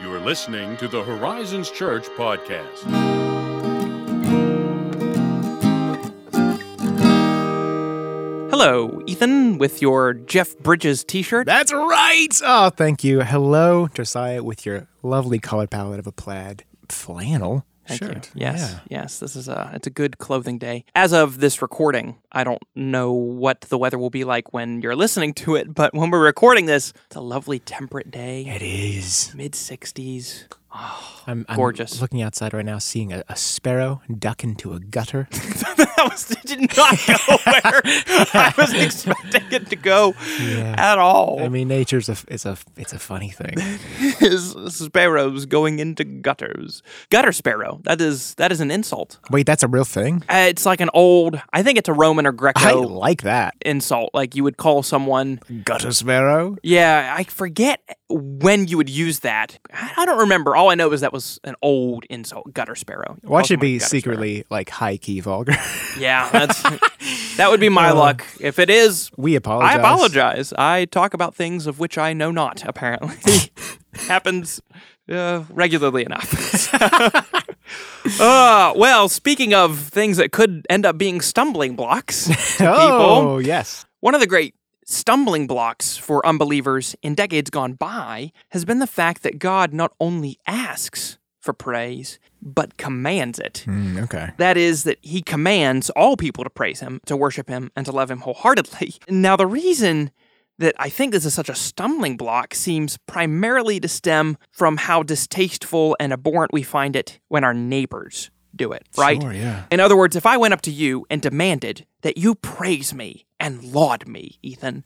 You are listening to the Horizons Church podcast. Hello, Ethan, with your Jeff Bridges t shirt. That's right. Oh, thank you. Hello, Josiah, with your lovely color palette of a plaid flannel Thank you. Yes, Yeah. yes, this is a it's a good clothing day. As of this recording, I don't know what the weather will be like when you're listening to it, but when we're recording this, it's a lovely temperate day, It is. mid 60s. I'm, I'm Gorgeous. looking outside right now, seeing a, a sparrow duck into a gutter. that was did not go where I was expecting it to go Yeah. at all. I mean, nature's a it's a it's a funny thing. is sparrows going into gutters. Gutter sparrow. That is that is an insult. Wait, that's a real thing. Uh, it's like an old. I think it's a Roman or Greco. I like that. insult. Like you would call someone. Gutter sparrow. Yeah, I forget when you would use that. I don't remember. All I know is that was an old insult. Gutter sparrow. You Why should be gutter sparrow. secretly like high key vulgar? Yeah, that's that would be my luck. If it is, we apologize. I apologize. I talk about things of which I know not. Apparently, happens uh, regularly enough. uh, well, speaking of things that could end up being stumbling blocks, Oh yes. one of the great stumbling blocks for unbelievers in decades gone by has been the fact that God not only asks for praise, but commands it. Mm, okay. That is, that he commands all people to praise him, to worship him, and to love him wholeheartedly. Now, the reason that I think this is such a stumbling block seems primarily to stem from how distasteful and abhorrent we find it when our neighbors do it, right? Sure, yeah. In other words, if I went up to you and demanded that you praise me and laud me, Ethan,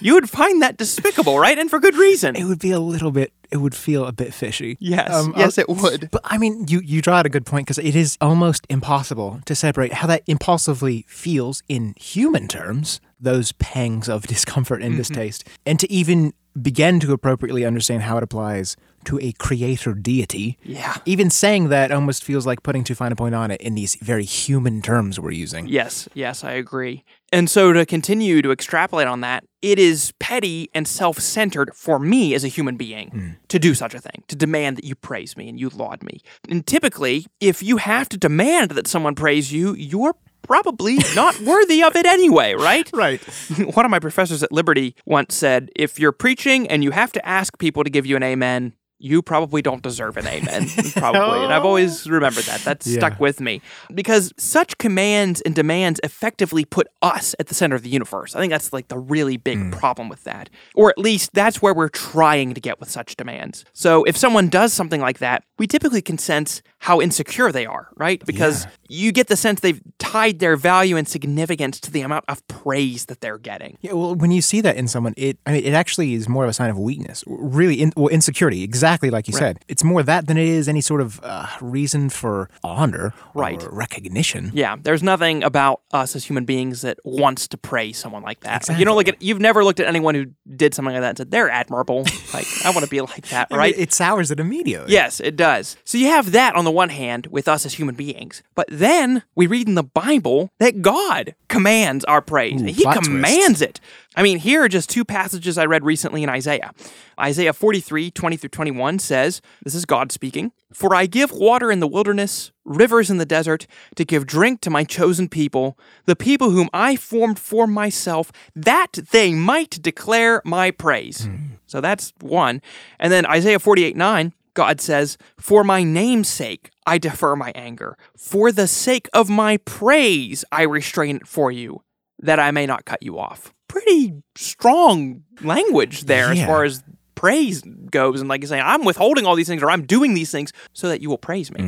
you would find that despicable, right? And for good reason. It would be a little bit. It would feel a bit fishy. Yes, Um, yes, it would. But I mean, you, you draw out a good point because it is almost impossible to separate how that impulsively feels in human terms, those pangs of discomfort Mm-hmm. and distaste, and to even begin to appropriately understand how it applies to a creator deity. Yeah. Even saying that almost feels like putting too fine a point on it in these very human terms we're using. Yes, yes, I agree. And so to continue to extrapolate on that, it is petty and self centered for me as a human being hmm. to do such a thing, to demand that you praise me and you laud me. And typically, if you have to demand that someone praise you, you're probably not worthy of it anyway, right? Right. One of my professors at Liberty once said if you're preaching and you have to ask people to give you an amen, you probably don't deserve an amen. probably. And I've always remembered that. That's stuck with me. Because such commands and demands effectively put us at the center of the universe. I think that's like the really big mm. problem with that. Or at least that's where we're trying to get with such demands. So if someone does something like that, we typically can sense how insecure they are, right? Because you get the sense they've tied their value and significance to the amount of praise that they're getting. Yeah, well, when you see that in someone, it I mean, it actually is more of a sign of weakness. Really, in, well, insecurity. Exactly like you said. It's more that than it is any sort of uh, reason for honor Right. or recognition. Yeah, there's nothing about us as human beings that wants to praise someone like that. Like, you don't look at you've never looked at anyone who did something like that and said they're admirable. like I want to be like that, I mean, right? it sours it immediately. Yes, it does. So you have that on the one hand with us as human beings. But then we read in the Bible that God commands our praise. Ooh, he plot twist. commands it. I mean, here are just two passages I read recently in Isaiah. Isaiah 43, 20 through 21 says, This is God speaking, For I give water in the wilderness, rivers in the desert, to give drink to my chosen people, the people whom I formed for myself, that they might declare my praise. Hmm. So that's one. And then Isaiah 48, 9, God says, For my name's sake, I defer my anger. For the sake of my praise, I restrain it for you, that I may not cut you off. Pretty strong language there as far as praise goes. And like you're saying, I'm withholding all these things or I'm doing these things so that you will praise me.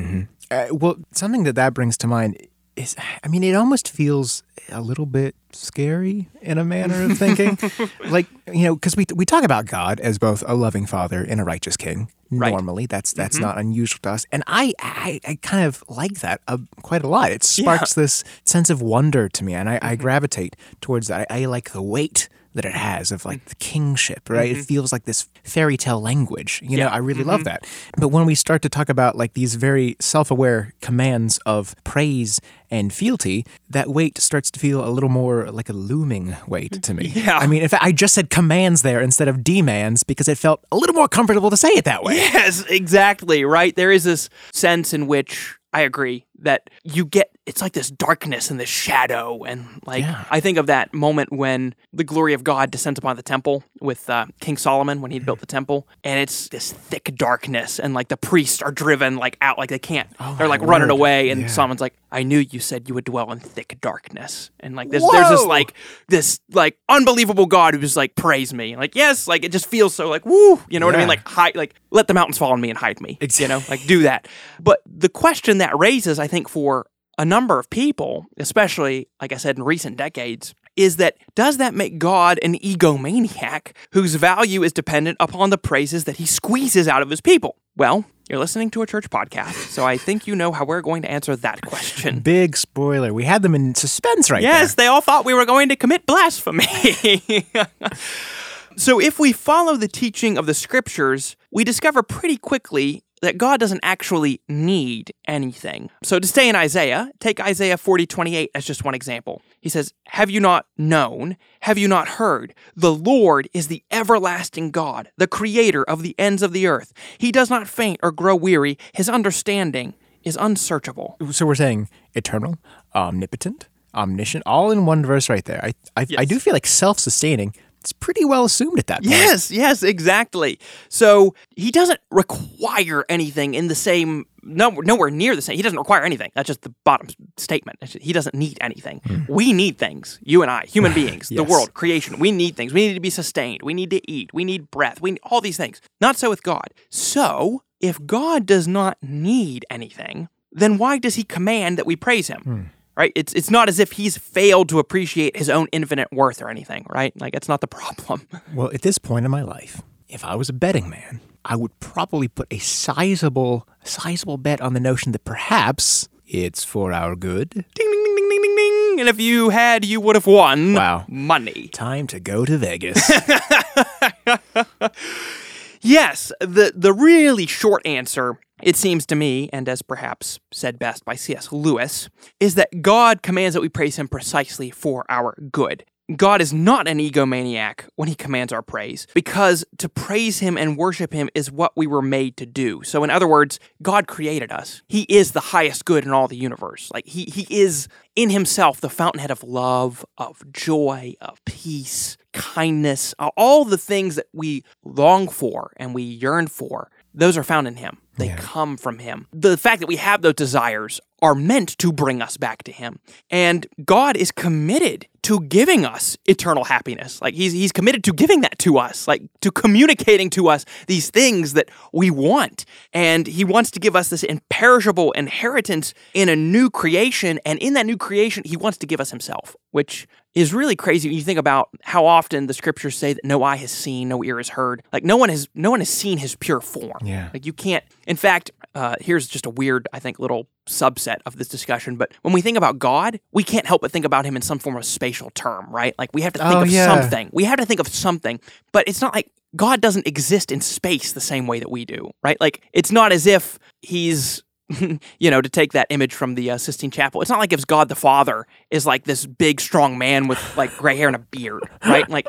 Uh, well, something that that brings to mind is, I mean, it almost feels a little bit scary in a manner of thinking. like, you know, because we, we talk about God as both a loving father and a righteous king. Right. Normally, that's that's not unusual to us, and I I, I kind of like that uh, quite a lot. It sparks this sense of wonder to me, and I, I gravitate towards that. I, I like the weight that it has of like mm. the kingship, right? It mm-hmm. feels like this fairy tale language. You know, I really love mm-hmm. that. But when we start to talk about like these very self aware commands of praise and fealty, that weight starts to feel a little more like a looming weight to me. Yeah. I mean, in fact, I just said commands there instead of demands because it felt a little more comfortable to say it that way. Yes, exactly, right? There is this sense in which I agree that you get it's like this darkness and this shadow. And like Yeah. I think of that moment when the glory of God descends upon the temple with uh, King Solomon when he built the temple. And it's this thick darkness and like the priests are driven like out like they can't they're like running word. away. And Yeah. Solomon's like I knew you said you would dwell in thick darkness. And like this there's this like this like unbelievable God who's like praise me. Like yes like it just feels so like woo you know what I mean? Like hide like let the mountains fall on me and hide me you know? Like do that. But the question that raises i think for a number of people especially like i said in recent decades is that does that make god an egomaniac whose value is dependent upon the praises that he squeezes out of his people well you're listening to a church podcast so i think you know how we're going to answer that question Big spoiler. We had them in suspense right Yes, they all thought we were going to commit blasphemy. so, if we follow the teaching of the scriptures, we discover pretty quickly that God doesn't actually need anything. So, to stay in Isaiah, take Isaiah 40 28 as just one example. He says, Have you not known? Have you not heard? The Lord is the everlasting God, the creator of the ends of the earth. He does not faint or grow weary, his understanding is unsearchable. So we're saying eternal, omnipotent, omniscient, all in one verse right there. I I, I do feel like self sustaining. It's pretty well assumed at that point. Yes, yes, exactly. So he doesn't require anything in the same, no, nowhere near the same. He doesn't require anything. That's just the bottom statement. He doesn't need anything. Hmm. We need things. You and I, human beings, the world, creation. We need things. We need to be sustained. We need to eat. We need breath. We need all these things. Not so with God. So if God does not need anything, then why does he command that we praise him? Hmm. Right? It's it's not as if he's failed to appreciate his own infinite worth or anything, right? Like it's not the problem. Well, at this point in my life, if I was a betting man, I would probably put a sizable, sizable bet on the notion that perhaps it's for our good. ding ding ding ding ding ding ding. And if you had, you would have won Wow. money. Time to go to Vegas. Yes, the the really short answer, it seems to me, and as perhaps said best by C.S. Lewis, is that God commands that we praise him precisely for our good. God is not an egomaniac when he commands our praise, because to praise him and worship him is what we were made to do. So, in other words, God created us. He is the highest good in all the universe. Like, he, he is in himself the fountainhead of love, of joy, of peace, kindness, all the things that we long for and we yearn for. Those are found in him. They come from him. The fact that we have those desires are meant to bring us back to him. And God is committed to giving us eternal happiness. Like he's he's committed to giving that to us, like to communicating to us these things that we want. And he wants to give us this imperishable inheritance in a new creation and in that new creation he wants to give us himself, which is really crazy when you think about how often the scriptures say that no eye has seen, no ear has heard. Like no one has no one has seen his pure form. Yeah. Like you can't. In fact, uh, here's just a weird, I think, little subset of this discussion. But when we think about God, we can't help but think about him in some form of spatial term, right? Like we have to think Oh, of yeah. something. We have to think of something. But it's not like God doesn't exist in space the same way that we do, right? Like it's not as if he's you know, to take that image from the uh, Sistine Chapel, it's not like if God the Father is like this big, strong man with like gray hair and a beard, right? Like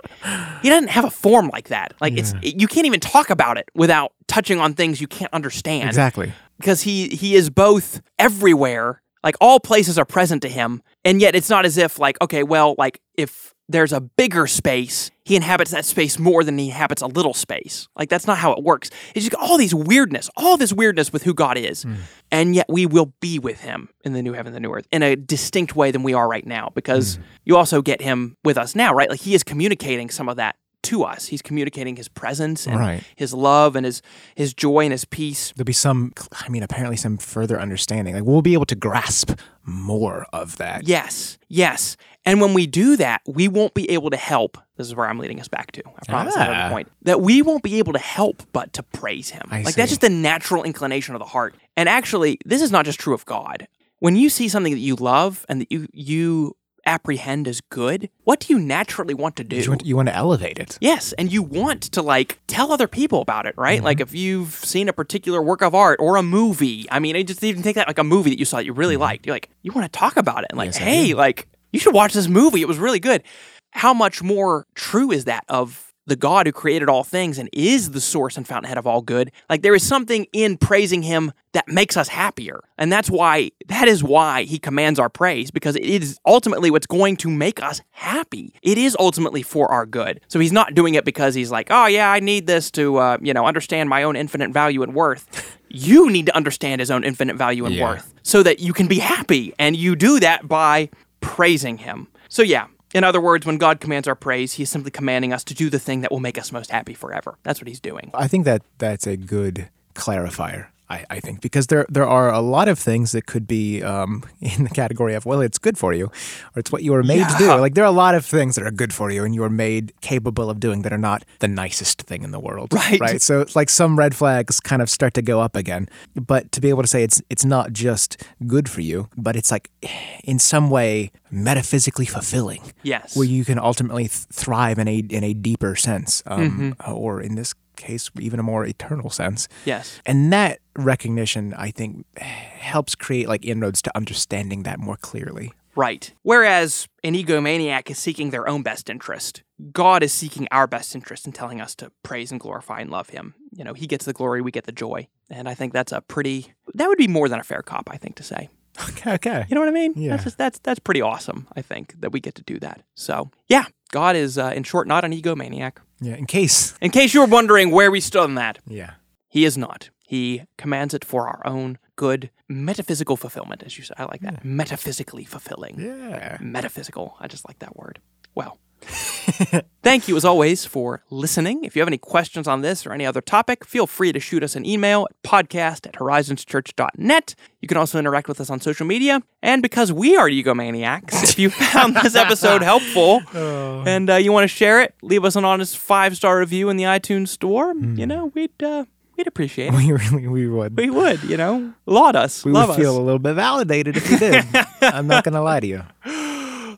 he doesn't have a form like that. Like it's you can't even talk about it without touching on things you can't understand exactly. because he he is both everywhere like all places are present to him and yet it's not as if like okay well like if there's a bigger space he inhabits that space more than he inhabits a little space. Like that's not how it works. It's just all these weirdness all this weirdness with who god is hmm. and yet we will be with him in the new heaven the new earth in a distinct way than we are right now because hmm. you also get him with us now right? Like he is communicating some of that to us he's communicating his presence and Right. his love and his his joy and his peace There'll be some, I mean, apparently some further understanding. Like we'll be able to grasp more of that. Yes, yes. And when we do that, we won't be able to help. This is where I'm leading us back to. I promise Ah. another point. That we won't be able to help but to praise him. I like that's just the natural inclination of the heart. And actually, this is not just true of God. When you see something that you love and that you you apprehend as good, what do you naturally want to do? You want, you want to elevate it. Yes, and you want to like tell other people about it, right? Mm-hmm. Like if you've seen a particular work of art or a movie, I mean, I just even take that like a movie that you saw that you really mm-hmm. liked. You're like, you want to talk about it and like, Yes, hey, like you should watch this movie. It was really good. How much more true is that of the God who created all things and is the source and fountainhead of all good? Like there is something in praising him that makes us happier. And that's why that is why he commands our praise because it is ultimately what's going to make us happy. It is ultimately for our good. So he's not doing it because he's like, "Oh yeah, I need this to uh, you know, understand my own infinite value and worth." you need to understand his own infinite value and Yeah. worth so that you can be happy and you do that by praising him. So yeah, in other words, when God commands our praise, he's simply commanding us to do the thing that will make us most happy forever. That's what he's doing. I think that that's a good clarifier. I, I think because there there are a lot of things that could be um, in the category of well it's good for you or it's what you were made to do like there are a lot of things that are good for you and you are made capable of doing that are not the nicest thing in the world Right. right so it's like some red flags kind of start to go up again but to be able to say it's it's not just good for you but it's like in some way metaphysically fulfilling Yes. where you can ultimately th- thrive in a in a deeper sense, um, Mm-hmm. or in this case, even a more eternal sense. Yes. And that recognition, I think, helps create like inroads to understanding that more clearly. Right. Whereas an egomaniac is seeking their own best interest, God is seeking our best interest and telling us to praise and glorify and love Him. You know, He gets the glory, we get the joy. And I think that's a pretty, that would be more than a fair cop, I think, to say. Okay, okay. You know what I mean? Yeah. That's, just, that's, that's pretty awesome, I think, that we get to do that. So, yeah, God is, uh, in short, not an egomaniac. Yeah. In case. In case you were wondering where we stood on that, Yeah. He is not. He commands it for our own good metaphysical fulfillment, as you said. I like that. Metaphysically fulfilling. Yeah. Metaphysical. I just like that word. Well, thank you as always for listening. If you have any questions on this or any other topic, feel free to shoot us an email at podcast at horizonschurch.net. You can also interact with us on social media. And because we are egomaniacs, if you found this episode helpful and uh, you want to share it, leave us an honest five star review in the iTunes store. You know, we'd uh, we'd appreciate it. We really we would. We would, you know, laud us, we love would feel a little bit validated if you did. I'm not gonna lie to you.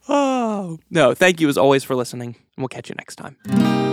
Oh no! Thank you as always for listening, and we'll catch you next time.